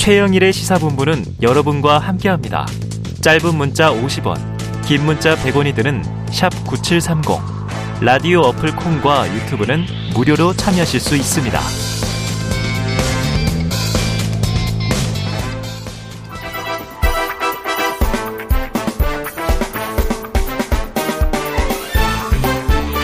최영일의 시사본부는 여러분과 함께합니다. 짧은 문자 50원, 긴 문자 100원이 드는 9730. 라디오 어플 콩과 유튜브는 무료로 참여하실 수 있습니다.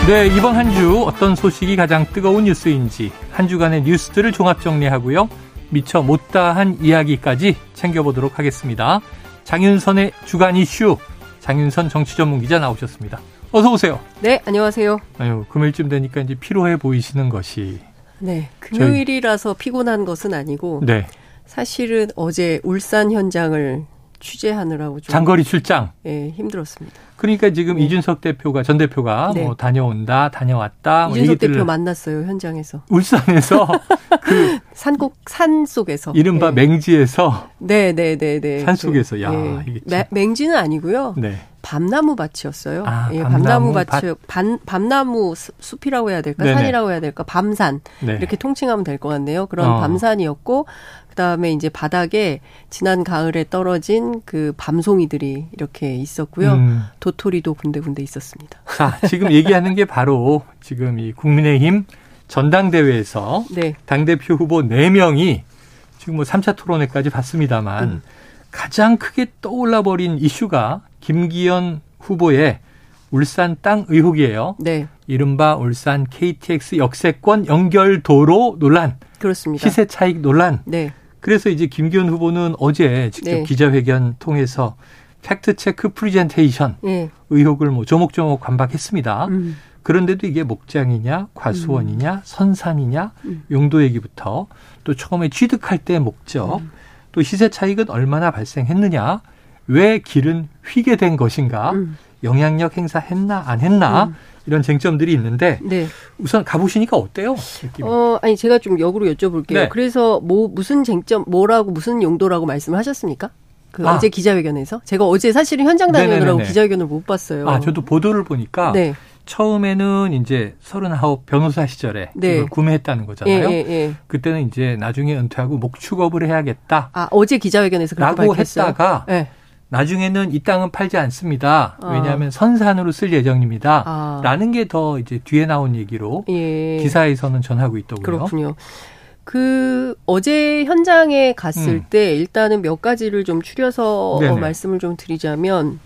네, 이번 한 주 어떤 소식이 가장 뜨거운 뉴스인지 한 주간의 뉴스들을 종합 정리하고요. 미처 못다한 이야기까지 챙겨보도록 하겠습니다. 장윤선의 주간 이슈, 장윤선 정치 전문 기자 나오셨습니다. 어서 오세요. 네, 안녕하세요. 아유, 금요일쯤 되니까 이제 피로해 보이시는 것이. 네, 금요일이라서 저희... 피곤한 것은 아니고. 네. 사실은 어제 울산 현장을 취재하느라고 좀 장거리 출장. 예, 힘들었습니다. 그러니까 지금 네. 이준석 대표가 전 대표가 네. 뭐 다녀온다, 다녀왔다. 뭐 이준석 뭐 대표 만났어요 현장에서. 울산에서 그 산곡 산 속에서. 이른바 네. 맹지에서. 네, 네, 네, 네. 산 속에서 야 네. 이게 참... 맹지는 아니고요. 네. 밤나무 밭이었어요. 아, 예, 밤나무, 밭이 밭? 밤나무 숲이라고 해야 될까? 네네. 산이라고 해야 될까? 밤산 네. 이렇게 통칭하면 될 것 같네요. 그런 어. 밤산이었고 그다음에 이제 바닥에 지난 가을에 떨어진 그 밤송이들이 이렇게 있었고요. 음. 도토리도 군데군데 있었습니다. 자, 지금 얘기하는 게 바로 지금 이 국민의힘 전당대회에서 네. 당대표 후보 4명이 지금 뭐 3차 토론회까지 봤습니다만 음. 가장 크게 떠올라 버린 이슈가 김기현 후보의 울산 땅 의혹이에요. 네. 이른바 울산 KTX 역세권 연결 도로 논란. 그렇습니다. 시세 차익 논란. 네. 그래서 이제 김기현 후보는 어제 직접 네. 기자회견 통해서 팩트 체크 프리젠테이션 네. 의혹을 뭐 조목조목 반박했습니다. 음. 그런데도 이게 목장이냐, 과수원이냐, 음. 선산이냐, 음. 용도 얘기부터 또 처음에 취득할 때 목적, 음. 또 시세 차익은 얼마나 발생했느냐, 왜 길은 휘게 된 것인가, 음. 영향력 행사했나 안 했나 음. 이런 쟁점들이 있는데 네. 우선 가보시니까 어때요? 느낌이? 어 아니 제가 좀 역으로 여쭤볼게요. 네. 그래서 뭐 무슨 쟁점 뭐라고 무슨 용도라고 말씀을 하셨습니까? 그 아. 어제 기자회견에서 제가 어제 사실은 현장 다녀오느라고 기자회견을 못 봤어요. 아 저도 보도를 보니까 네. 처음에는 이제 서른아홉 변호사 시절에 네. 구매했다는 거잖아요. 예, 예, 예. 그때는 이제 나중에 은퇴하고 목축업을 해야겠다. 아 어제 기자회견에서 그렇게 라고 밝혔어요? 했다가 네. 나중에는 이 땅은 팔지 않습니다. 아. 왜냐하면 선산으로 쓸 예정입니다. 아. 라는 게 더 이제 뒤에 나온 얘기로 예. 기사에서는 전하고 있더군요. 그렇군요. 그 어제 현장에 갔을 음. 때 일단은 몇 가지를 좀 추려서 네네. 말씀을 좀 드리자면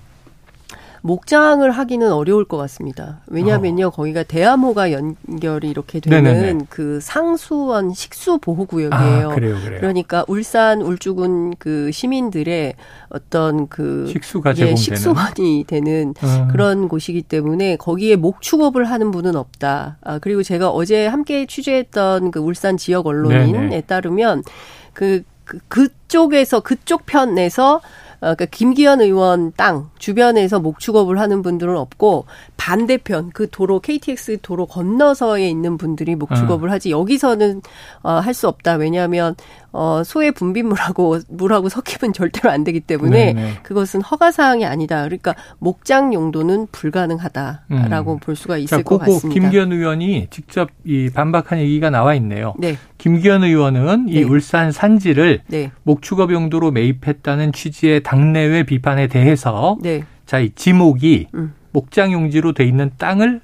목장을 하기는 어려울 것 같습니다. 왜냐하면요, 어. 거기가 대암호가 연결이 이렇게 되는 네네네. 그 상수원 식수 보호 구역이에요. 아, 그래요, 그래요. 그러니까 울산 울주군 그 시민들의 어떤 그 식수가 예, 식수원이 되는 음. 그런 곳이기 때문에 거기에 목축업을 하는 분은 없다. 아, 그리고 제가 어제 함께 취재했던 그 울산 지역 언론인에 네네. 따르면 그, 그 그쪽에서 그쪽 편에서 어, 그러니까 김기현 의원 땅 주변에서 목축업을 하는 분들은 없고 반대편 그 도로 KTX 도로 건너서에 있는 분들이 목축업을 어. 하지 여기서는 어, 할 수 없다. 왜냐하면 어, 소의 분비물하고 물하고 섞이면 절대로 안 되기 때문에 네네. 그것은 허가 사항이 아니다. 그러니까 목장 용도는 불가능하다라고 음. 볼 수가 있을 자, 것 같습니다. 김기현 의원이 직접 이 반박한 얘기가 나와 있네요. 네. 김기현 의원은 이 네. 울산 산지를 네. 목축업 용도로 매입했다는 취지의 당내외 비판에 대해서 네. 자, 이 지목이 음. 목장 용지로 돼 있는 땅을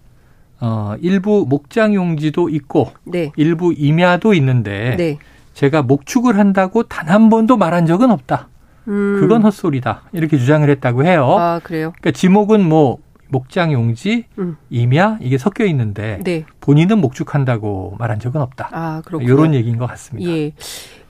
어, 일부 목장 용지도 있고 네. 일부 임야도 있는데 네. 제가 목축을 한다고 단 한 번도 말한 적은 없다. 음. 그건 헛소리다. 이렇게 주장을 했다고 해요. 아, 그래요? 그러니까 지목은 뭐 목장 용지, 음. 임야 이게 섞여 있는데 네. 본인은 목축한다고 말한 적은 없다. 아, 그렇군요. 이런 얘기인 것 같습니다. 예.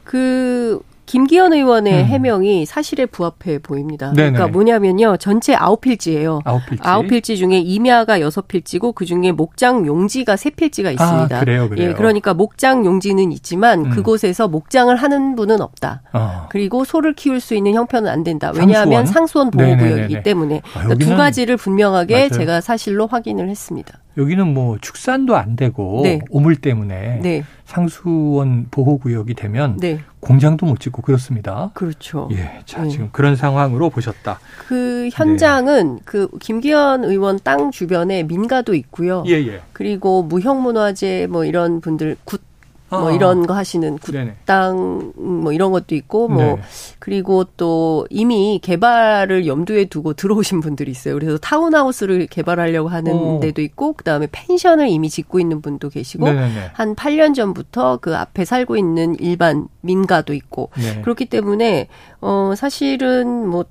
그 김기현 의원의 음. 해명이 사실에 부합해 보입니다. 네네. 그러니까 뭐냐면요. 전체 아홉 필지예요. 아홉 필지. 중에 임야가 여섯 필지고 그중에 목장 용지가 세 필지가 있습니다. 아, 그래요, 그래요. 예, 그러니까 목장 용지는 있지만 음. 그곳에서 목장을 하는 분은 없다. 어. 그리고 소를 키울 수 있는 형편은 안 된다. 왜냐하면 상수원, 상수원 보호구역이기 때문에 아, 그러니까 두 가지를 분명하게 맞아요. 제가 사실로 확인을 했습니다. 여기는 뭐 축산도 안 되고 네. 오물 때문에 네. 상수원 보호 구역이 되면 네. 공장도 못 짓고 그렇습니다. 그렇죠. 예, 자 네. 지금 그런 상황으로 보셨다. 그 현장은 네. 그 김기현 의원 땅 주변에 민가도 있고요. 예, 예. 그리고 무형문화재 뭐 이런 분들 굿 뭐 아, 이런 거 하시는 굿당 뭐 이런 것도 있고 뭐 네. 그리고 또 이미 개발을 염두에 두고 들어오신 분들이 있어요. 그래서 타운하우스를 개발하려고 하는 오. 데도 있고 그다음에 펜션을 이미 짓고 있는 분도 계시고 네네네. 한 8년 전부터 그 앞에 살고 있는 일반 민가도 있고 네. 그렇기 때문에 어 사실은 뭐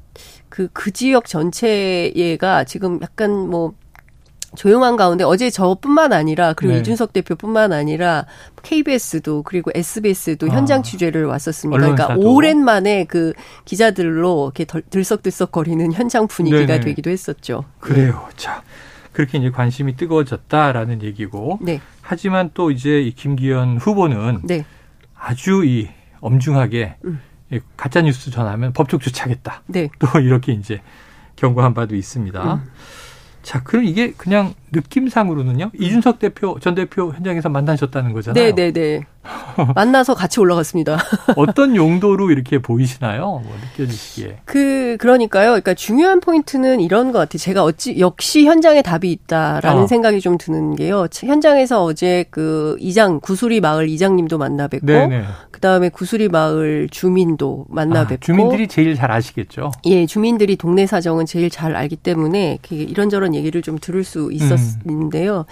그그 그 지역 전체가 지금 약간 뭐 조용한 가운데 어제 저뿐만 아니라 그리고 네. 이준석 대표뿐만 아니라 KBS도 그리고 SBS도 아. 현장 취재를 왔었습니다. 그러니까 오랜만에 그 기자들로 이렇게 들썩들썩 거리는 현장 분위기가 네네. 되기도 했었죠. 그래요. 자. 그렇게 이제 관심이 뜨거워졌다라는 얘기고. 네. 하지만 또 이제 이 김기현 후보는 네. 아주 이 엄중하게 음. 가짜 뉴스 전하면 법적 조치하겠다. 네. 또 이렇게 이제 경고한 바도 있습니다. 음. 자, 그럼 이게 그냥 느낌상으로는요. 이준석 대표 전 대표 현장에서 만나셨다는 거잖아요. 네, 네, 네. 만나서 같이 올라갔습니다. 어떤 용도로 이렇게 보이시나요? 뭐 느껴지시기에. 그 그러니까요. 그러니까 중요한 포인트는 이런 것 같아요. 제가 어찌 역시 현장에 답이 있다라는 어. 생각이 좀 드는 게요. 현장에서 어제 그 이장 구수리 마을 이장님도 만나 뵙고 네네. 그다음에 구수리 마을 주민도 만나 아, 뵙고 주민들이 제일 잘 아시겠죠. 예, 주민들이 동네 사정은 제일 잘 알기 때문에 이런저런 얘기를 좀 들을 수 있었는데요. 음.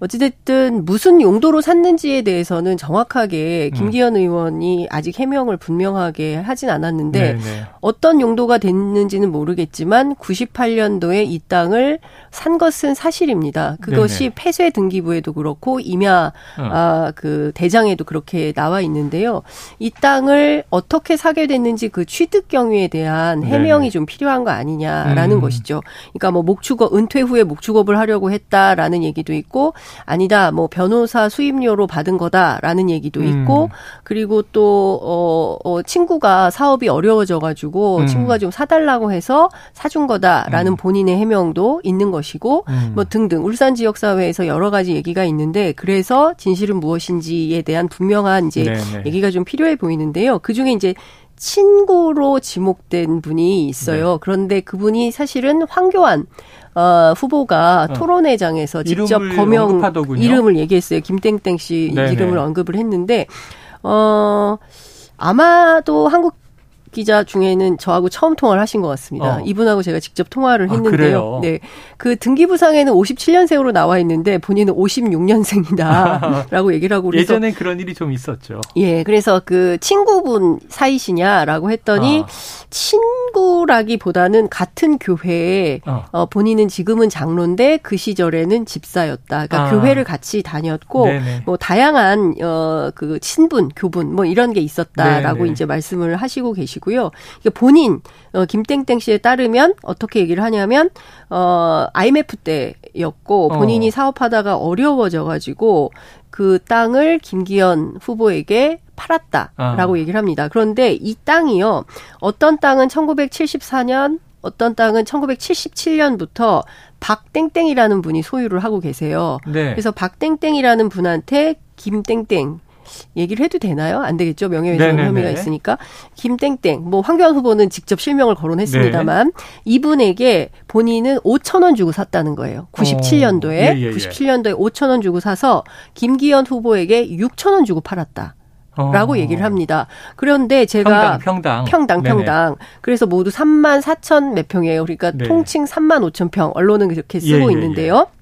어찌됐든 무슨 용도로 샀는지에 대해서는 정확하게 음. 김기현 음. 의원이 아직 해명을 분명하게 하진 않았는데 네네. 네. 어떤 용도가 됐는지는 모르겠지만 98년도에 이 땅을 산 것은 사실입니다. 그것이 네네. 폐쇄 등기부에도 그렇고 임야 어. 아, 그 대장에도 그렇게 나와 있는데요. 이 땅을 어떻게 사게 됐는지 그 취득 경위에 대한 해명이 네네. 좀 필요한 거 아니냐라는 음. 것이죠. 그러니까 뭐 목축업 은퇴 후에 목축업을 하려고 했다라는 얘기도 있고 아니다 뭐 변호사 수임료로 받은 거다라는 얘기도 있고 음. 그리고 또 어, 어 친구가 사업이 어려워져 가지고 음. 친구가 좀 사달라고 해서 사준 거다라는 음. 본인의 해명도 있는 것이고 음. 뭐 등등 울산 지역 사회에서 여러 가지 얘기가 있는데 그래서 진실은 무엇인지에 대한 분명한 이제 네네. 얘기가 좀 필요해 보이는데요. 그 중에 이제 친구로 지목된 분이 있어요. 네. 그런데 그분이 사실은 황교안 어, 후보가 어. 토론회장에서 직접 범용 언급하더군요. 이름을 얘기했어요. 김땡땡 씨 네네. 이름을 언급을 했는데 어 아마도 한국 기자 중에는 저하고 처음 통화를 하신 것 같습니다. 어. 이분하고 제가 직접 통화를 아, 했는데요. 아, 네. 그 등기부상에는 57년생으로 나와 있는데 본인은 56년생이다라고 얘기를 하고 그래서 예전에 그런 일이 좀 있었죠. 예. 그래서 그 친구분 사이시냐라고 했더니 아. 친구라기보다는 같은 교회에 어. 어. 본인은 지금은 장로인데 그 시절에는 집사였다. 그러니까 아. 교회를 같이 다녔고 네네. 뭐 다양한 어그 친분, 교분 뭐 이런 게 있었다라고 네네. 이제 말씀을 하시고 계시고 것이고요. 이게 본인 어, 김땡땡 씨에 따르면 어떻게 얘기를 하냐면 어 IMF 때였고 본인이 어. 사업하다가 어려워져 가지고 그 땅을 김기현 후보에게 팔았다라고 아. 얘기를 합니다. 그런데 이 땅이요. 어떤 땅은 1974년 어떤 땅은 1977년부터 박땡땡이라는 분이 소유를 하고 계세요. 네. 그래서 박땡땡이라는 분한테 김땡땡 얘기를 해도 되나요? 안 되겠죠. 명예훼손 혐의가 있으니까. 김땡땡, 뭐 황교안 후보는 직접 실명을 거론했습니다만 네. 이분에게 본인은 5천 원 주고 샀다는 거예요. 97년도에 어. 예, 예, 예. 97년도에 5천 원 주고 사서 김기현 후보에게 6천 원 주고 팔았다. 라고 어. 얘기를 합니다. 그런데 제가 평당 평당 평당, 평당. 그래서 모두 3만 4천 몇 평이에요. 그러니까 네. 통칭 3만 5천 평 언론은 그렇게 쓰고 예, 예, 있는데요. 예.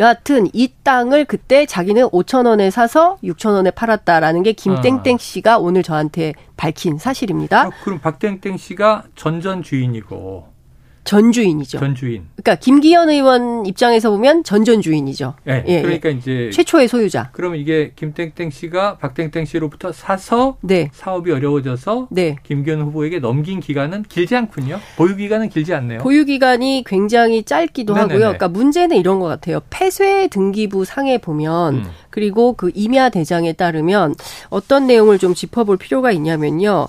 여하튼 이 땅을 그때 자기는 5천 원에 사서 6천 원에 팔았다라는 게 김땡땡 아. 씨가 오늘 저한테 밝힌 사실입니다. 아, 그럼 박땡땡 씨가 전전 주인이고 전주인이죠. 전주인. 그러니까 김기현 의원 입장에서 보면 전전주인이죠. 네, 예, 그러니까 예. 이제 최초의 소유자. 그러면 이게 김땡땡 씨가 박땡땡 씨로부터 사서 네. 사업이 어려워져서 네. 김기현 후보에게 넘긴 기간은 길지 않군요. 보유 기간은 길지 않네요. 보유 기간이 굉장히 짧기도 네네네. 하고요. 그러니까 문제는 이런 것 같아요. 폐쇄 등기부 상에 보면 음. 그리고 그 임야 대장에 따르면 어떤 내용을 좀 짚어볼 필요가 있냐면요.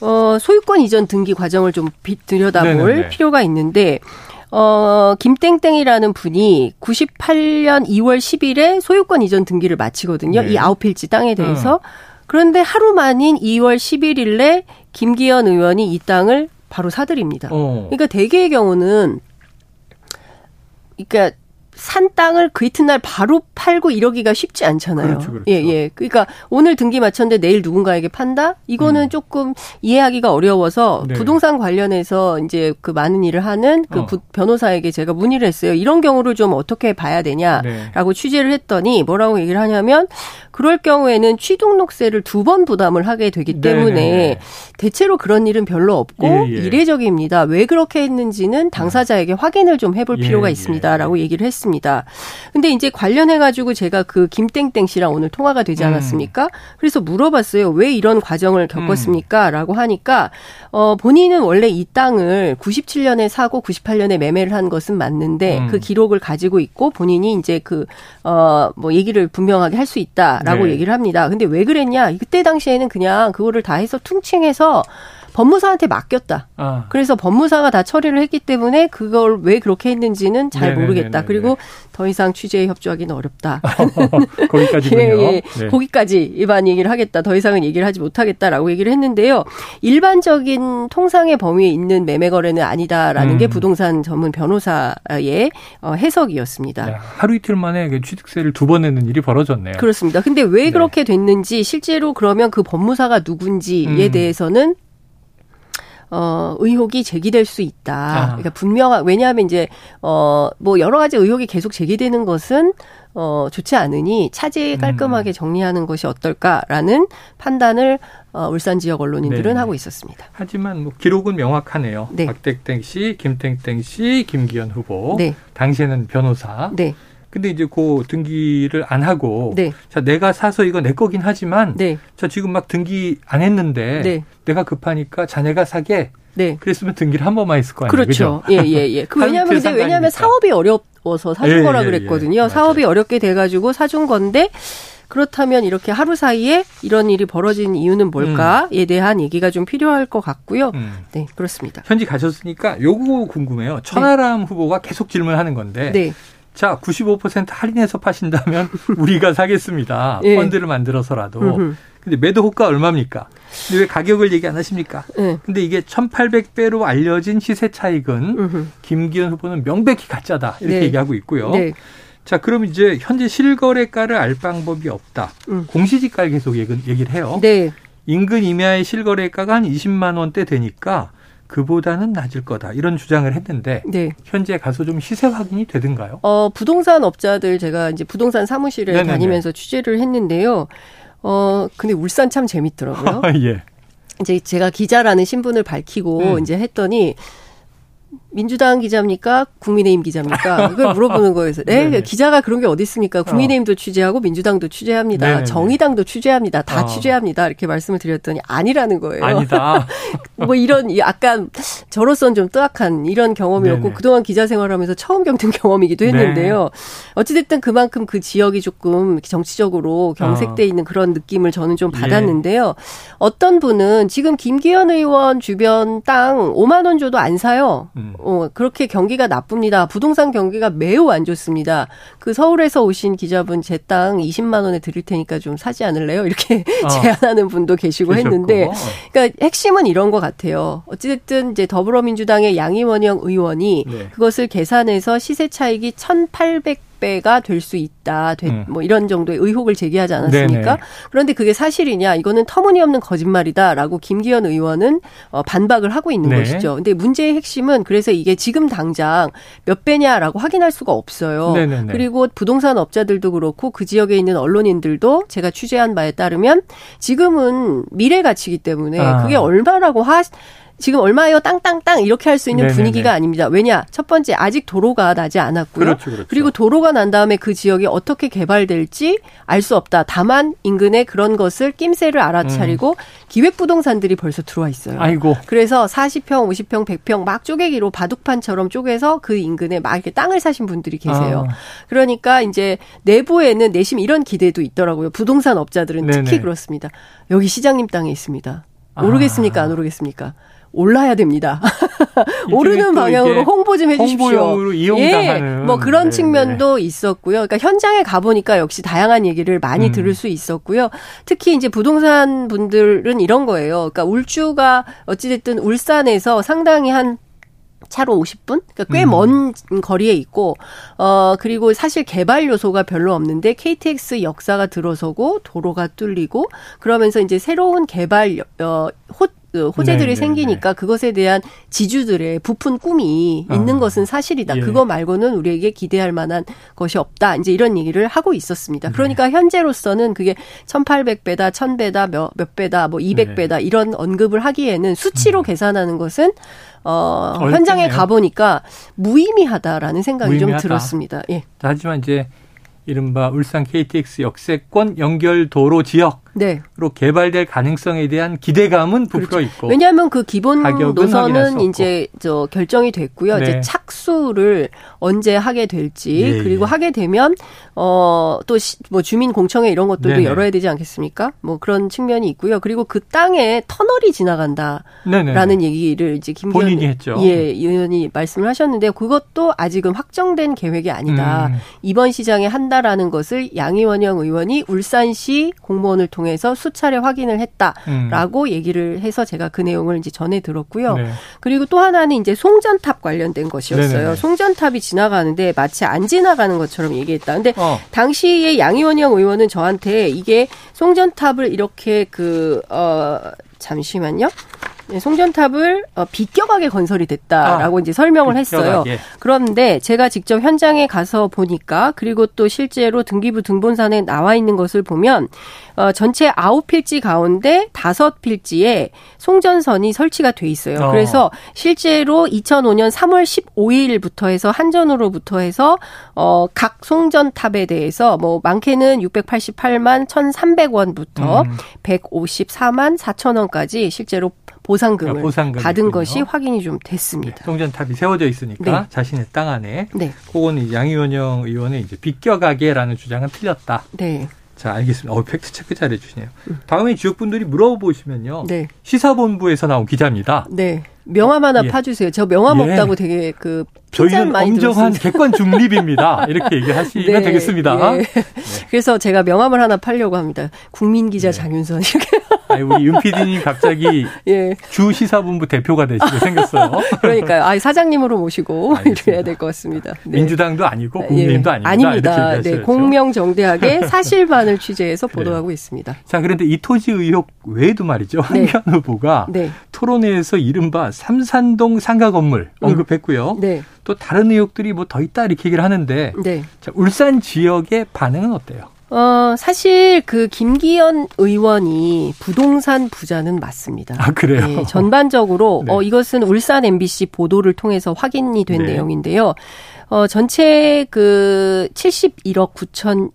어, 소유권 이전 등기 과정을 좀 들여다볼 네네네. 필요가 있는데 어, 김땡땡이라는 분이 98년 2월 10일에 소유권 이전 등기를 마치거든요. 네. 이 아홉 필지 땅에 대해서. 음. 그런데 하루 만인 2월 11일에 김기현 의원이 이 땅을 바로 사들입니다. 어. 그러니까 대개의 경우는 그러니까 산 땅을 그 이튿날 바로 팔고 이러기가 쉽지 않잖아요. 그렇죠, 그렇죠. 예, 예. 그러니까 오늘 등기 마쳤는데 내일 누군가에게 판다? 이거는 음. 조금 이해하기가 어려워서 네. 부동산 관련해서 이제 그 많은 일을 하는 그 어. 변호사에게 제가 문의를 했어요. 이런 경우를 좀 어떻게 봐야 되냐라고 네. 취재를 했더니 뭐라고 얘기를 하냐면 그럴 경우에는 취등록세를 두 번 부담을 하게 되기 네, 때문에 네네. 대체로 그런 일은 별로 없고 예, 예. 이례적입니다. 왜 그렇게 했는지는 당사자에게 확인을 좀 해볼 예, 필요가 있습니다라고 예. 얘기를 했습니다. 근데 이제 관련해 가지고 제가 그 김땡땡 씨랑 오늘 통화가 되지 음. 않았습니까? 음. 그래서 물어봤어요. 왜 이런 과정을 겪었습니까?라고 하니까 어 본인은 원래 이 땅을 97년에 사고 98년에 매매를 한 것은 맞는데 음. 그 기록을 가지고 있고 본인이 이제 그 어 뭐 얘기를 분명하게 할 수 있다. 라고 네. 얘기를 합니다. 근데 왜 그랬냐? 그때 당시에는 그냥 그거를 다 해서 퉁칭해서 법무사한테 맡겼다. 아. 그래서 법무사가 다 처리를 했기 때문에 그걸 왜 그렇게 했는지는 잘 네네네네네. 모르겠다. 그리고 더 이상 취재에 협조하기는 어렵다. 거기까지군요. 예, 예. 네. 거기까지 일반 얘기를 하겠다. 더 이상은 얘기를 하지 못하겠다라고 얘기를 했는데요. 일반적인 통상의 범위에 있는 매매 거래는 아니다라는 음. 게 부동산 전문 변호사의 어, 해석이었습니다. 야, 하루 이틀 만에 그 취득세를 두 번 내는 일이 벌어졌네요. 그렇습니다. 근데 왜 네. 그렇게 됐는지 실제로 그러면 그 법무사가 누군지에 음. 대해서는 어, 의혹이 제기될 수 있다. 아. 그러니까 분명한, 왜냐하면 이제, 어, 뭐 여러 가지 의혹이 계속 제기되는 것은 어, 좋지 않으니 차지 음. 깔끔하게 정리하는 것이 어떨까라는 판단을 어, 울산 지역 언론인들은 네. 하고 있었습니다. 하지만 뭐 기록은 명확하네요. 네. 박택땡 씨, 김땡땡 씨, 김기현 후보. 네. 당시에는 변호사. 네. 근데 이제 그 등기를 안 하고 네. 자 내가 사서 이거 내 거긴 하지만 네. 자 지금 막 등기 안 했는데 네. 내가 급하니까 자네가 사게 네. 그랬으면 등기를 한 번만 했을 거 아니에요. 그렇죠. 예, 예, 예. 그 왜냐하면 이제 왜냐하면 사업이 어려워서 사준 예, 거라 예, 그랬거든요. 예, 사업이 어렵게 돼가지고 사준 건데 그렇다면 이렇게 하루 사이에 이런 일이 벌어진 이유는 뭘까에 음. 대한 얘기가 좀 필요할 것 같고요. 음. 네, 그렇습니다. 현지 가셨으니까 요거 궁금해요. 천하람 네. 후보가 계속 질문하는 건데 네. 자, 95% 할인해서 파신다면 우리가 사겠습니다. 예. 펀드를 만들어서라도. 음흠. 근데 매도 호가 얼마입니까? 근데 왜 가격을 얘기 안 하십니까? 예. 근데 이게 1,800배로 알려진 시세 차익은 음흠. 김기현 후보는 명백히 가짜다. 이렇게 네. 얘기하고 있고요. 네. 자, 그럼 이제 현재 실거래가를 알 방법이 없다. 음. 공시지가를 계속 얘기를 해요. 네. 인근 임야의 실거래가가 한 20만 원대 되니까 그보다는 낮을 거다 이런 주장을 했는데 네. 현재 가서 좀 시세 확인이 되든가요? 어 부동산 업자들 제가 이제 부동산 사무실에 네네네. 다니면서 취재를 했는데요. 어 근데 울산 참 재밌더라고요. 예. 이제 제가 기자라는 신분을 밝히고 음. 이제 했더니 민주당 기자입니까? 국민의힘 기자입니까? 그걸 물어보는 거예요. 네, 네네. 기자가 그런 게 어디 있습니까? 국민의힘도 어. 취재하고 민주당도 취재합니다. 네네네. 정의당도 취재합니다. 다 어. 취재합니다. 이렇게 말씀을 드렸더니 아니라는 거예요. 아니다. 뭐 이런 약간 저로서는 좀 뜨악한 이런 경험이었고 네네. 그동안 기자 생활하면서 처음 겪는 경험이기도 했는데요. 네. 어찌됐든 그만큼 그 지역이 조금 정치적으로 경색돼 어. 있는 그런 느낌을 저는 좀 예. 받았는데요. 예. 어떤 분은 지금 김기현 의원 주변 땅 5만 원 줘도 안 사요. 음. 어, 그렇게 경기가 나쁩니다. 부동산 경기가 매우 안 좋습니다. 그 서울에서 오신 기자분 제 땅 20만 원에 드릴 테니까 좀 사지 않을래요? 이렇게 어. 제안하는 분도 계시고 계셨고. 했는데 그러니까 핵심은 이런 것 같아요. 어찌됐든 이제 더불어민주당의 양이원영 의원이 네. 그것을 계산해서 시세 차익이 1,800 배가 될 수 있다. 되, 음. 뭐 이런 정도의 의혹을 제기하지 않았습니까? 네네. 그런데 그게 사실이냐? 이거는 터무니없는 거짓말이다라고 김기현 의원은 어, 반박을 하고 있는 네. 것이죠. 근데 문제의 핵심은 그래서 이게 지금 당장 몇 배냐라고 확인할 수가 없어요. 네네네. 그리고 부동산 업자들도 그렇고 그 지역에 있는 언론인들도 제가 취재한 바에 따르면 지금은 미래 가치기 때문에 아. 그게 얼마라고 하 지금 얼마예요? 땅땅땅 이렇게 할 수 있는 네네네. 분위기가 아닙니다. 왜냐? 첫 번째 아직 도로가 나지 않았고요. 그렇죠, 그렇죠. 그리고 도로가 난 다음에 그 지역이 어떻게 개발될지 알 수 없다. 다만 인근에 그런 것을 낌새를 알아차리고 음. 기획 부동산들이 벌써 들어와 있어요. 아이고. 그래서 40평, 50평, 100평 막 쪼개기로 바둑판처럼 쪼개서 그 인근에 막 이렇게 땅을 사신 분들이 계세요. 아. 그러니까 이제 내부에는 내심 이런 기대도 있더라고요. 부동산 업자들은 네네. 특히 그렇습니다. 여기 시장님 땅에 있습니다. 오르겠습니까? 아. 안 오르겠습니까? 올라야 됩니다. 오르는 방향으로 홍보 좀 해주십시오. 홍보용으로 이용당하는. 예, 뭐 그런 네, 측면도 네. 있었고요. 그러니까 현장에 가보니까 역시 다양한 얘기를 많이 음. 들을 수 있었고요. 특히 이제 부동산 분들은 이런 거예요. 그러니까 울주가 어찌됐든 울산에서 상당히 한 차로 50분? 그러니까 꽤먼 음. 거리에 있고, 어, 그리고 사실 개발 요소가 별로 없는데 KTX 역사가 들어서고 도로가 뚫리고 그러면서 이제 새로운 개발, 어, 호, 그 호재들이 네, 네, 생기니까 네. 그것에 대한 지주들의 부푼 꿈이 아. 있는 것은 사실이다. 예. 그거 말고는 우리에게 기대할 만한 것이 없다. 이제 이런 얘기를 하고 있었습니다. 네. 그러니까 네. 현재로서는 그게 1800배다, 1000배다, 몇, 몇 배다, 뭐 200배다 네. 이런 언급을 하기에는 수치로 음. 계산하는 것은 어, 현장에 가보니까 무의미하다라는 생각이 무의미하다. 좀 들었습니다. 예. 하지만 이제 이른바 울산 KTX 역세권 연결 도로 지역 네. 로 개발될 가능성에 대한 기대감은 부풀어 그렇죠. 있고. 왜냐하면 그 기본 노선은 이제 저 결정이 됐고요. 네. 이제 착수를 언제 하게 될지 예, 그리고 예. 하게 되면 어또 뭐 주민 공청회 이런 것들도 네네. 열어야 되지 않겠습니까? 뭐 그런 측면이 있고요. 그리고 그 땅에 터널이 지나간다라는 얘기를 이제 김기현 본인이 했죠. 예, 의원이 말씀을 하셨는데 그것도 아직은 확정된 계획이 아니다. 음. 이번 시장에 한다라는 것을 양의원영 의원이 울산시 공무원을 통해 통해서 수차례 확인을 했다라고 음. 얘기를 해서 제가 그 내용을 이제 전해 들었고요. 네. 그리고 또 하나는 이제 송전탑 관련된 것이었어요. 네네. 송전탑이 지나가는데 마치 안 지나가는 것처럼 얘기했다. 근데 어. 당시에 양희원영 의원은 저한테 이게 송전탑을 이렇게 그, 어, 잠시만요. 네, 송전탑을 어, 비껴가게 건설이 됐다라고 아, 이제 설명을 했어요. 그런데 제가 직접 현장에 가서 보니까 그리고 또 실제로 등기부 등본산에 나와 있는 것을 보면 어, 전체 아홉 필지 가운데 다섯 필지에 송전선이 설치가 돼 있어요. 어. 그래서 실제로 2005년 3월 15일부터 해서 한전으로부터 해서 어, 각 송전탑에 대해서 뭐 많게는 688만 1,300원부터 음. 154만 4천 원까지 실제로 보상금을 아, 보상금 받은 있군요. 것이 확인이 좀 됐습니다. 네, 송전탑이 세워져 있으니까 네. 자신의 땅 안에 네. 그거는 양의원영 의원의 이제 비껴가게라는 주장은 틀렸다. 네. 자, 알겠습니다. 어, 팩트 체크 잘 해 주시네요. 음. 다음에 지역분들이 물어보시면요. 네. 시사본부에서 나온 기자입니다. 네. 명함 하나 예. 파주세요. 저 명함 예. 없다고 되게 그 저희는 엄정한 객관 중립입니다. 이렇게 얘기하시면 네. 되겠습니다. 예. 네. 그래서 제가 명함을 하나 팔려고 합니다. 국민 기자 네. 장윤선 이렇게. 아니, 우리 윤 PD님 갑자기 예. 주 시사본부 대표가 되시게 생겼어요. 그러니까요. 아, 사장님으로 모시고 이래야 될 것 같습니다. 네. 민주당도 아니고 국민도 예. 아닙니다. 아닙니다. 네, 공명정대하게 사실만을 취재해서 보도하고 네. 있습니다. 자, 그런데 이 토지 의혹 외에도 말이죠. 네. 한현 후보가 네. 토론회에서 이른바 삼산동 상가 건물 음. 언급했고요. 네. 또 다른 의혹들이 뭐 더 있다 이렇게 얘기를 하는데 네. 자, 울산 지역의 반응은 어때요? 어, 사실 그 김기현 의원이 부동산 부자는 맞습니다. 아, 그래요? 네, 전반적으로 네. 어, 이것은 울산 MBC 보도를 통해서 확인이 된 네. 내용인데요. 어, 전체 그 71억 9천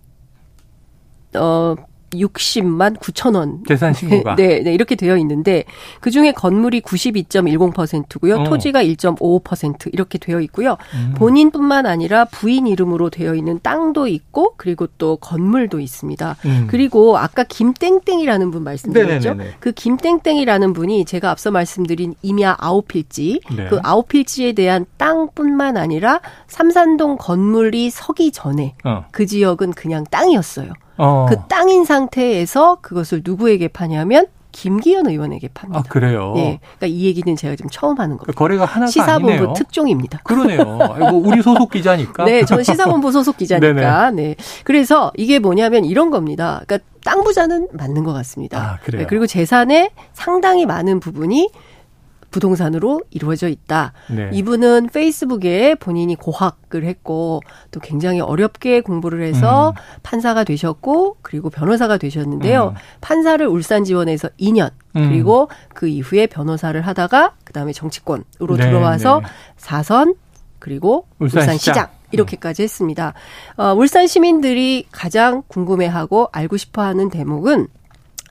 어 60만 9천 원. 계산 신고가. 네, 네, 이렇게 되어 있는데 그 중에 건물이 92.10%고요. 어. 토지가 1.55% 이렇게 되어 있고요. 음. 본인뿐만 아니라 부인 이름으로 되어 있는 땅도 있고 그리고 또 건물도 있습니다. 음. 그리고 아까 김땡땡이라는 분 말씀드렸죠. 네네네네. 그 김땡땡이라는 분이 제가 앞서 말씀드린 임야 아홉 필지 네. 그 아홉 필지에 대한 땅뿐만 아니라 삼산동 건물이 서기 전에 어. 그 지역은 그냥 땅이었어요. 어. 그 땅인 상태에서 그것을 누구에게 파냐면 김기현 의원에게 팝니다. 아, 그래요? 예. 그러니까 이 얘기는 제가 지금 처음 하는 겁니다. 거래가 하나가 시사본부 아니네요. 특종입니다. 그러네요. 뭐 우리 소속 기자니까. 네, 저는 시사본부 소속 기자니까. 네. 그래서 이게 뭐냐면 이런 겁니다. 그러니까 땅 부자는 맞는 것 같습니다. 아, 그래요? 네, 그리고 재산의 상당히 많은 부분이 부동산으로 이루어져 있다. 네. 이분은 페이스북에 본인이 고학을 했고 또 굉장히 어렵게 공부를 해서 음. 판사가 되셨고 그리고 변호사가 되셨는데요. 음. 판사를 울산 지원해서 2년 음. 그리고 그 이후에 변호사를 하다가 그다음에 정치권으로 네, 들어와서 네. 4선 그리고 울산, 울산 시장. 시장. 이렇게까지 했습니다. 어, 울산 시민들이 가장 궁금해하고 알고 싶어하는 대목은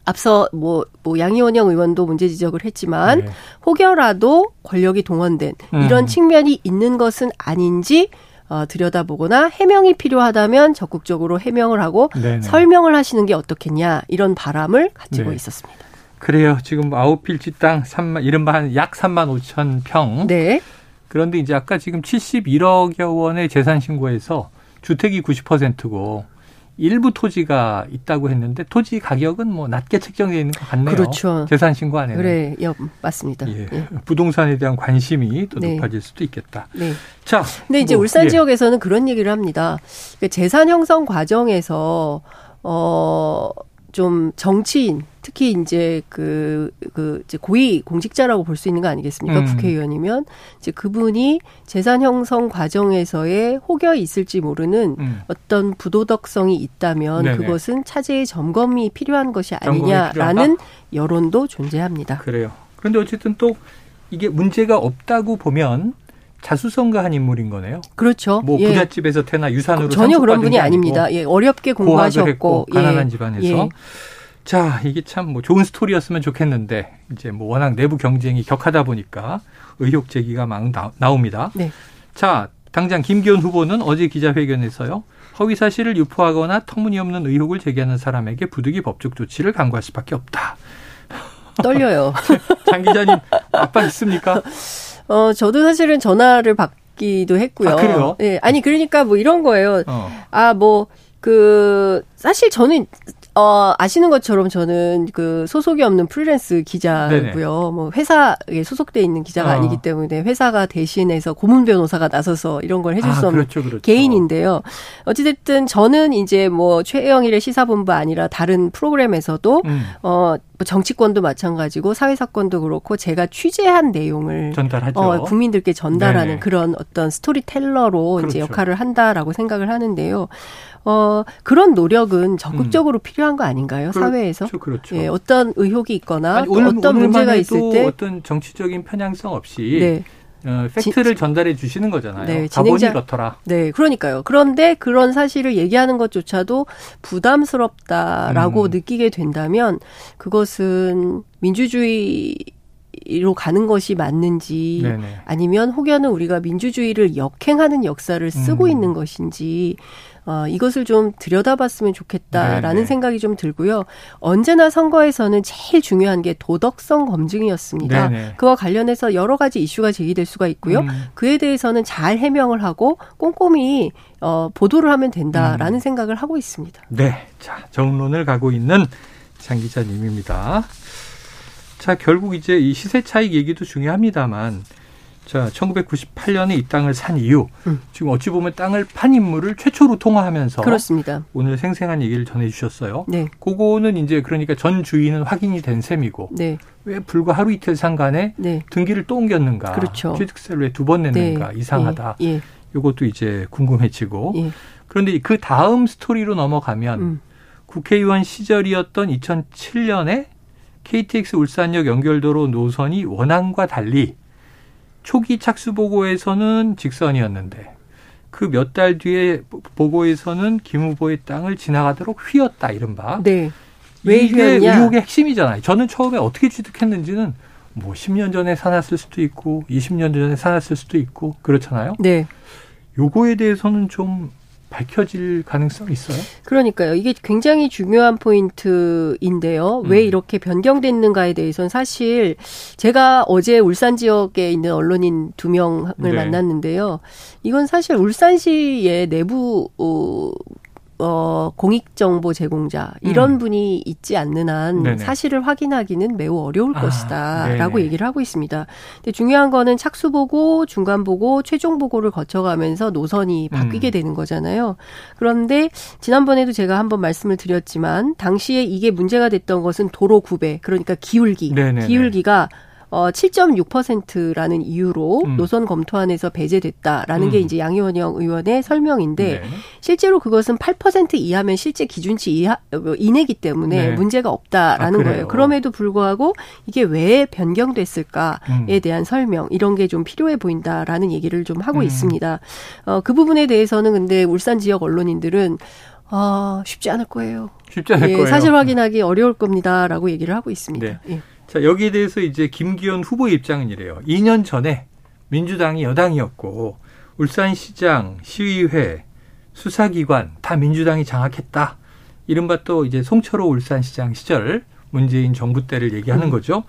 앞서 뭐, 뭐 양희원영 의원도 문제 지적을 했지만 네. 혹여라도 권력이 동원된 이런 음. 측면이 있는 것은 아닌지 어, 들여다보거나 해명이 필요하다면 적극적으로 해명을 하고 네네. 설명을 하시는 게 어떻겠냐 이런 바람을 가지고 네. 있었습니다. 그래요. 지금 아홉 필지 땅 3만 이른바 한약 3만 5천 평. 네. 그런데 이제 아까 지금 71억여 원의 재산 신고에서 주택이 90%고 일부 토지가 있다고 했는데 토지 가격은 뭐 낮게 책정되어 있는 것 같네요. 그렇죠. 재산 신고 안에는. 그래, 예, 맞습니다. 예. 예. 부동산에 대한 관심이 더 네. 높아질 수도 있겠다. 네. 자, 근데 이제 뭐, 울산 예. 지역에서는 그런 얘기를 합니다. 그러니까 재산 형성 과정에서 어. 좀 정치인 특히 이제 그, 그, 이제 고위 공직자라고 볼 수 있는 거 아니겠습니까? 음. 국회의원이면. 이제 그분이 재산 형성 과정에서의 혹여 있을지 모르는 음. 어떤 부도덕성이 있다면 네네. 그것은 차제의 점검이 필요한 것이 아니냐라는 여론도 존재합니다. 그래요. 그런데 어쨌든 또 이게 문제가 없다고 보면 자수성가한 인물인 거네요. 그렇죠. 뭐 예. 부잣집에서 태나 유산으로 전혀 그런 분이 아닙니다. 예, 어렵게 공부하셨고 가난한 예. 집안에서 예. 자, 이게 참 뭐 좋은 스토리였으면 좋겠는데 이제 뭐 워낙 내부 경쟁이 격하다 보니까 의혹 제기가 막 나, 옵니다 네. 자, 당장 김기현 후보는 어제 기자회견에서요. 허위 사실을 유포하거나 터무니없는 의혹을 제기하는 사람에게 부득이 법적 조치를 강구할 수밖에 없다. 떨려요. 장 기자님 압박 있습니까? 어, 저도 사실은 전화를 받기도 했고요. 아, 그래요? 예. 아니 그러니까 뭐 이런 거예요. 어. 아, 뭐 그 사실 저는 어, 아시는 것처럼 저는 그 소속이 없는 프리랜스 기자고요. 네네. 뭐 회사에 소속돼 있는 기자가 어. 아니기 때문에 회사가 대신해서 고문 변호사가 나서서 이런 걸 해줄 아, 수 없는 그렇죠, 그렇죠. 개인인데요. 어찌됐든 저는 이제 뭐 최영일의 시사본부 아니라 다른 프로그램에서도 음. 어, 뭐 정치권도 마찬가지고 사회 사건도 그렇고 제가 취재한 내용을 전달하죠. 어, 국민들께 전달하는 네네. 그런 어떤 스토리텔러로 그렇죠. 이제 역할을 한다라고 생각을 하는데요. 어, 그런 노력은 적극적으로 음. 필요한 거 아닌가요? 그렇죠, 사회에서? 그렇죠. 예, 어떤 의혹이 있거나 아니, 오늘, 어떤 문제가 있을 때 어떤 정치적인 편향성 없이 네. 어, 팩트를 지, 전달해 주시는 거잖아요. 네, 가본이 이렇더라. 네, 그러니까요. 그런데 그런 사실을 얘기하는 것조차도 부담스럽다라고 음. 느끼게 된다면 그것은 민주주의 로 가는 것이 맞는지 네네. 아니면 혹여는 우리가 민주주의를 역행하는 역사를 쓰고 음. 있는 것인지 어, 이것을 좀 들여다봤으면 좋겠다라는 네네. 생각이 좀 들고요. 언제나 선거에서는 제일 중요한 게 도덕성 검증이었습니다. 네네. 그와 관련해서 여러 가지 이슈가 제기될 수가 있고요. 음. 그에 대해서는 잘 해명을 하고 꼼꼼히 어, 보도를 하면 된다라는 음. 생각을 하고 있습니다. 네. 자, 정론을 가고 있는 장 기자님입니다. 자, 결국 이제 이 시세 차익 얘기도 중요합니다만 자, 1998년에 이 땅을 산 이후 음. 지금 어찌 보면 땅을 판 인물을 최초로 통화하면서 그렇습니다. 오늘 생생한 얘기를 전해 주셨어요. 네. 그거는 이제 그러니까 전 주인은 확인이 된 셈이고 네. 왜 불과 하루 이틀 상간에 네. 등기를 또 옮겼는가? 그렇죠. 취득세를 왜 두 번 냈는가? 네. 이상하다. 예. 예. 이것도 이제 궁금해지고 예. 그런데 그 다음 스토리로 넘어가면 음. 국회의원 시절이었던 2007년에 KTX 울산역 연결도로 노선이 원안과 달리 초기 착수 보고에서는 직선이었는데 그 몇 달 뒤에 보고에서는 김 후보의 땅을 지나가도록 휘었다 이른바. 네. 왜 이게 휘었냐? 의혹의 핵심이잖아요. 저는 처음에 어떻게 취득했는지는 뭐 10년 전에 사놨을 수도 있고 20년 전에 사놨을 수도 있고 그렇잖아요. 네. 요거에 대해서는 좀 밝혀질 가능성이 있어요? 그러니까요. 이게 굉장히 중요한 포인트인데요. 음. 왜 이렇게 변경됐는가에 대해서는 사실 제가 어제 울산 지역에 있는 언론인 두 명을 네. 만났는데요. 이건 사실 울산시의 내부 어, 어, 공익정보 제공자 이런 음. 분이 있지 않는 한 네네. 사실을 확인하기는 매우 어려울 아, 것이다 라고 얘기를 하고 있습니다. 근데 중요한 거는 착수 보고 중간 보고 최종 보고를 거쳐가면서 노선이 바뀌게 음. 되는 거잖아요. 그런데 지난번에도 제가 한번 말씀을 드렸지만 당시에 이게 문제가 됐던 것은 도로 구배 그러니까 기울기 네네네. 기울기가 어 7.6%라는 이유로 음. 노선 검토안에서 배제됐다라는 음. 게 이제 양희원영 의원의 설명인데 네. 실제로 그것은 8% 이하면 실제 기준치 이하 어, 이내기 때문에 네. 문제가 없다라는 아, 거예요. 그럼에도 불구하고 이게 왜 변경됐을까에 음. 대한 설명 이런 게 좀 필요해 보인다라는 얘기를 좀 하고 음. 있습니다. 어, 그 부분에 대해서는 근데 울산 지역 언론인들은 아, 쉽지 않을 거예요. 쉽지 않을 예, 거예요. 사실 확인하기 어려울 겁니다라고 얘기를 하고 있습니다. 네. 예. 자, 여기에 대해서 이제 김기현 후보 입장은 이래요. 2년 전에 민주당이 여당이었고 울산시장, 시의회, 수사기관 다 민주당이 장악했다. 이른바 또 이제 송철호 울산시장 시절 문재인 정부 때를 얘기하는 음. 거죠.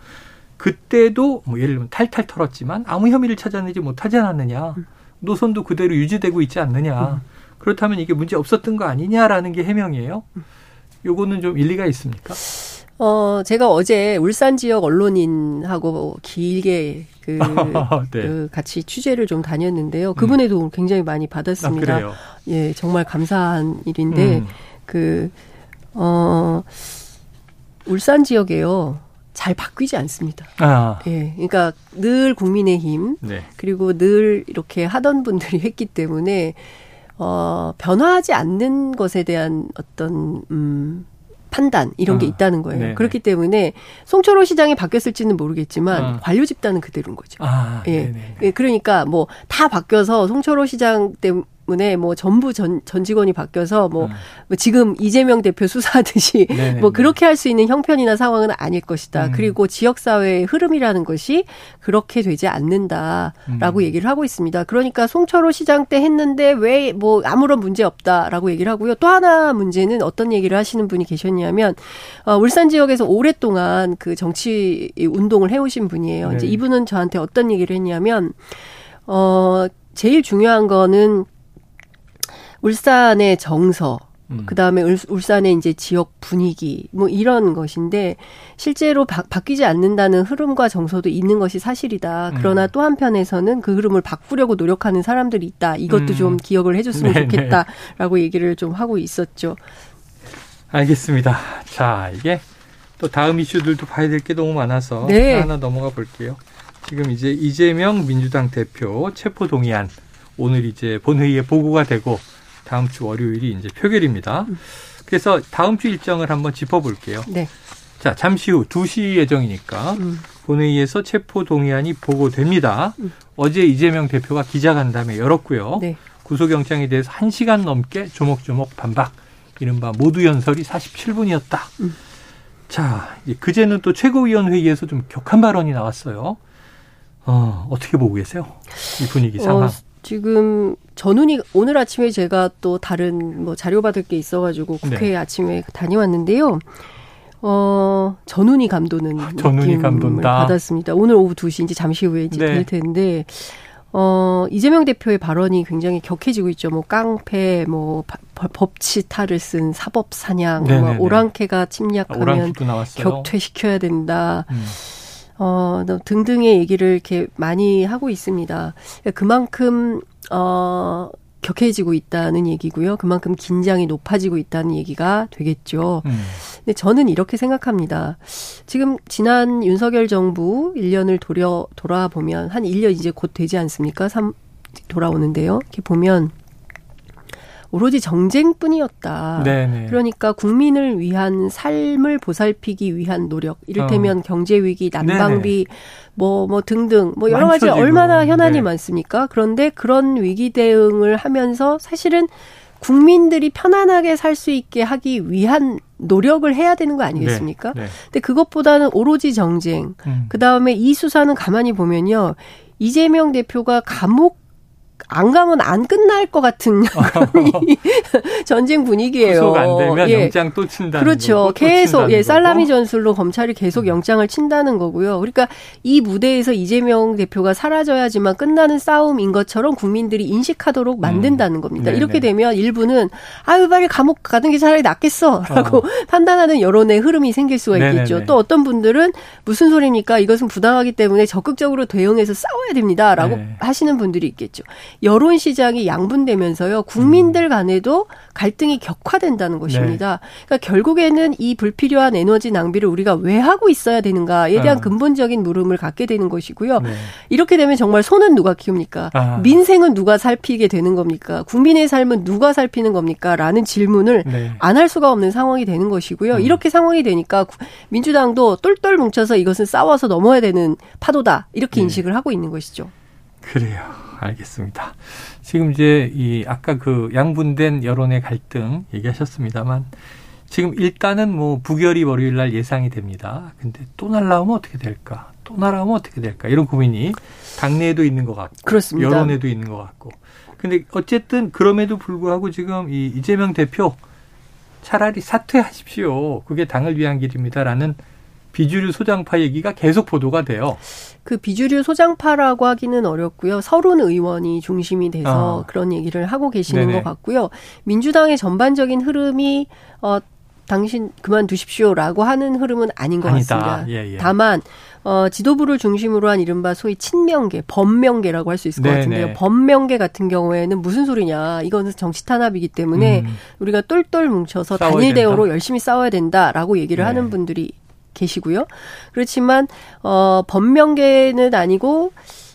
그때도 뭐 예를 들면 탈탈 털었지만 아무 혐의를 찾아내지 못하지 않았느냐. 음. 노선도 그대로 유지되고 있지 않느냐. 음. 그렇다면 이게 문제 없었던 거 아니냐라는 게 해명이에요. 요거는 좀 일리가 있습니까? 어, 제가 어제 울산 지역 언론인하고 길게 그, 네. 그 같이 취재를 좀 다녔는데요. 그분의 음. 도움 굉장히 많이 받았습니다. 아, 예, 정말 감사한 일인데 음. 그 어, 울산 지역에요. 잘 바뀌지 않습니다. 아. 예. 그러니까 늘 국민의힘 네. 그리고 늘 이렇게 하던 분들이 했기 때문에 어, 변화하지 않는 것에 대한 어떤 음 판단 이런 게 어. 있다는 거예요. 네네. 그렇기 때문에 송철호 시장이 바뀌었을지는 모르겠지만 어. 관료 집단은 그대로인 거죠. 아, 예. 네네. 예. 그러니까 뭐 다 바뀌어서 송철호 시장 때문에 때문에 뭐 전부 전, 전 직원이 바뀌어서 뭐, 음. 뭐 지금 이재명 대표 수사하듯이 네네네. 뭐 그렇게 할 수 있는 형편이나 상황은 아닐 것이다. 음. 그리고 지역 사회의 흐름이라는 것이 그렇게 되지 않는다라고 음. 얘기를 하고 있습니다. 그러니까 송철호 시장 때 했는데 왜 뭐 아무런 문제 없다라고 얘기를 하고요. 또 하나 문제는 어떤 얘기를 하시는 분이 계셨냐면 어, 울산 지역에서 오랫동안 그 정치 운동을 해오신 분이에요. 네. 이제 이분은 저한테 어떤 얘기를 했냐면 어 제일 중요한 거는 울산의 정서, 음. 그 다음에 울산의 이제 지역 분위기, 뭐 이런 것인데, 실제로 바, 바뀌지 않는다는 흐름과 정서도 있는 것이 사실이다. 음. 그러나 음. 또 한편에서는 그 흐름을 바꾸려고 노력하는 사람들이 있다. 이것도 음. 좀 기억을 해줬으면 네네. 좋겠다라고 얘기를 좀 하고 있었죠. 알겠습니다. 자, 이게 또 다음 이슈들도 봐야 될 게 너무 많아서 네. 하나 넘어가 볼게요. 지금 이제 이재명 민주당 대표 체포 동의안 오늘 이제 본회의에 보고가 되고 다음 주 월요일이 이제 표결입니다. 그래서 다음 주 일정을 한번 짚어볼게요. 네. 자, 잠시 후 2시 예정이니까 음. 본회의에서 체포 동의안이 보고됩니다. 음. 어제 이재명 대표가 기자간담회 열었고요. 네. 구속영장에 대해서 1시간 넘게 조목조목 반박. 이른바 모두 연설이 47분이었다. 음. 자, 그제는 또 최고위원회의에서 좀 격한 발언이 나왔어요. 어, 어떻게 보고 계세요? 이 분위기 상황. 어, 지금 전운이 오늘 아침에 제가 또 다른 뭐 자료 받을 게 있어가지고 국회 네. 아침에 다녀왔는데요. 어, 전운이 감도는 아, 전운이 감돈다. 받았습니다. 오늘 오후 2시 이제 잠시 후에 이제 네. 될 텐데 어, 이재명 대표의 발언이 굉장히 격해지고 있죠. 뭐 깡패, 뭐 법치타를 쓴 사법 사냥, 뭐 오랑캐가 침략하면 아, 격퇴시켜야 된다. 음. 어, 등등의 얘기를 이렇게 많이 하고 있습니다. 그만큼, 어, 격해지고 있다는 얘기고요. 그만큼 긴장이 높아지고 있다는 얘기가 되겠죠. 음. 근데 저는 이렇게 생각합니다. 지금 지난 윤석열 정부 1년을 돌려, 돌아보면 한 1년 이제 곧 되지 않습니까? 3, 돌아오는데요. 이렇게 보면 오로지 정쟁뿐이었다. 네네. 그러니까 국민을 위한 삶을 보살피기 위한 노력, 이를테면 어. 경제 위기, 난방비, 뭐뭐 뭐 등등 뭐 여러 가지 얼마나 현안이 네. 많습니까? 그런데 그런 위기 대응을 하면서 사실은 국민들이 편안하게 살 수 있게 하기 위한 노력을 해야 되는 거 아니겠습니까? 네, 네. 근데 그것보다는 오로지 정쟁. 음. 그 다음에 이 수사는 가만히 보면요. 이재명 대표가 감옥 안 가면 안 끝날 것 같은 전쟁 분위기예요. 구속 안 되면 예. 영장 또 친다는 그렇죠. 계속 예 살라미 전술로 검찰이 계속 음. 영장을 친다는 거고요. 그러니까 이 무대에서 이재명 대표가 사라져야지만 끝나는 싸움인 것처럼 국민들이 인식하도록 만든다는 음. 겁니다. 음. 이렇게 되면 일부는 아유 빨리 감옥 가는 게 차라리 낫겠어라고 어. 판단하는 여론의 흐름이 생길 수가 있겠죠. 네네네. 또 어떤 분들은 무슨 소리입니까? 이것은 부당하기 때문에 적극적으로 대응해서 싸워야 됩니다라고 네. 하시는 분들이 있겠죠. 여론 시장이 양분되면서요. 국민들 음. 간에도 갈등이 격화된다는 것입니다. 네. 그러니까 결국에는 이 불필요한 에너지 낭비를 우리가 왜 하고 있어야 되는가에 대한 아. 근본적인 물음을 갖게 되는 것이고요. 네. 이렇게 되면 정말 손은 누가 키웁니까? 아. 민생은 누가 살피게 되는 겁니까? 국민의 삶은 누가 살피는 겁니까? 라는 질문을 네. 안할 수가 없는 상황이 되는 것이고요. 음. 이렇게 상황이 되니까 민주당도 똘똘 뭉쳐서 이것은 싸워서 넘어야 되는 파도다. 이렇게 네. 인식을 하고 있는 것이죠. 그래요. 알겠습니다. 지금 이제 이 아까 그 양분된 여론의 갈등 얘기하셨습니다만 지금 일단은 뭐 부결이 월요일 날 예상이 됩니다. 근데 또 날라오면 어떻게 될까? 또 날아오면 어떻게 될까? 이런 고민이 당내에도 있는 것 같고 그렇습니다. 여론에도 있는 것 같고. 근데 어쨌든 그럼에도 불구하고 지금 이 이재명 대표 차라리 사퇴하십시오. 그게 당을 위한 길입니다라는 비주류 소장파 얘기가 계속 보도가 돼요. 그 비주류 소장파라고 하기는 어렵고요. 서른 의원이 중심이 돼서 아. 그런 얘기를 하고 계시는 네네. 것 같고요. 민주당의 전반적인 흐름이 어 당신 그만두십시오라고 하는 흐름은 아닌 것 아니다. 같습니다. 예, 예. 다만 어, 지도부를 중심으로 한 이른바 소위 친명계, 범명계라고 할 수 있을 것 네네. 같은데요. 범명계 같은 경우에는 무슨 소리냐. 이거는 정치 탄압이기 때문에 음. 우리가 똘똘 뭉쳐서 단일 대우로 열심히 싸워야 된다라고 얘기를 네. 하는 분들이 계시고요. 그렇지만 어, 범명계는 아니고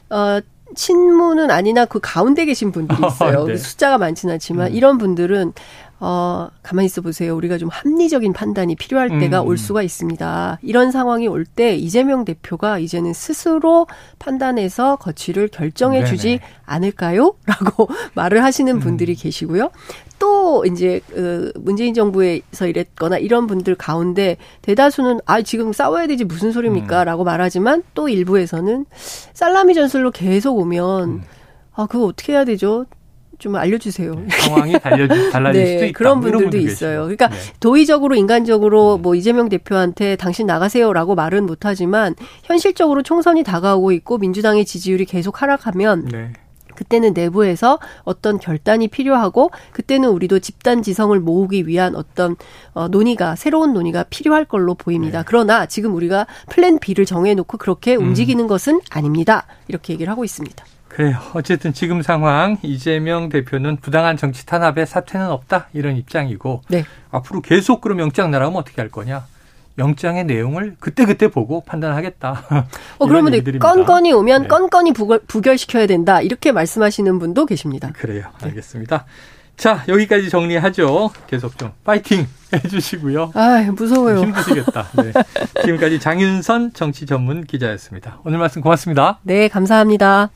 어, 친문은 아니나 그 가운데 계신 분들이 있어요. 네. 숫자가 많지는 않지만 음. 이런 분들은 어, 가만히 있어 보세요. 우리가 좀 합리적인 판단이 필요할 때가 음. 올 수가 있습니다. 이런 상황이 올 때 이재명 대표가 이제는 스스로 판단해서 거취를 결정해 주지 않을까요? 라고 말을 하시는 음. 분들이 음. 계시고요. 또 이제 그 문재인 정부에서 이랬거나 이런 분들 가운데 대다수는 아 지금 싸워야 되지 무슨 소리입니까라고 음. 말하지만 또 일부에서는 살라미 전술로 계속 오면 음. 아 그거 어떻게 해야 되죠? 좀 알려주세요. 네, 상황이 달려지, 달라질 네, 수도 있다. 그런 분들도 있어요. 그러니까 네. 도의적으로 인간적으로 네. 뭐 이재명 대표한테 당신 나가세요라고 말은 못하지만 현실적으로 총선이 다가오고 있고 민주당의 지지율이 계속 하락하면 네. 그때는 내부에서 어떤 결단이 필요하고 그때는 우리도 집단 지성을 모으기 위한 어떤 어, 논의가 새로운 논의가 필요할 걸로 보입니다. 네. 그러나 지금 우리가 플랜 B를 정해놓고 그렇게 음. 움직이는 것은 아닙니다. 이렇게 얘기를 하고 있습니다. 그래요. 어쨌든 지금 상황 이재명 대표는 부당한 정치 탄압에 사퇴는 없다 이런 입장이고 네. 앞으로 계속 그럼 영장 나라면 어떻게 할 거냐? 영장의 내용을 그때그때 보고 판단하겠다. 어, 그러면 건건이 오면 네. 건건이 부결, 시켜야 된다. 이렇게 말씀하시는 분도 계십니다. 그래요. 알겠습니다. 자, 여기까지 정리하죠. 계속 좀 파이팅 해주시고요. 아 무서워요. 힘드시겠다. 네. 지금까지 장윤선 정치 전문 기자였습니다. 오늘 말씀 고맙습니다. 네, 감사합니다.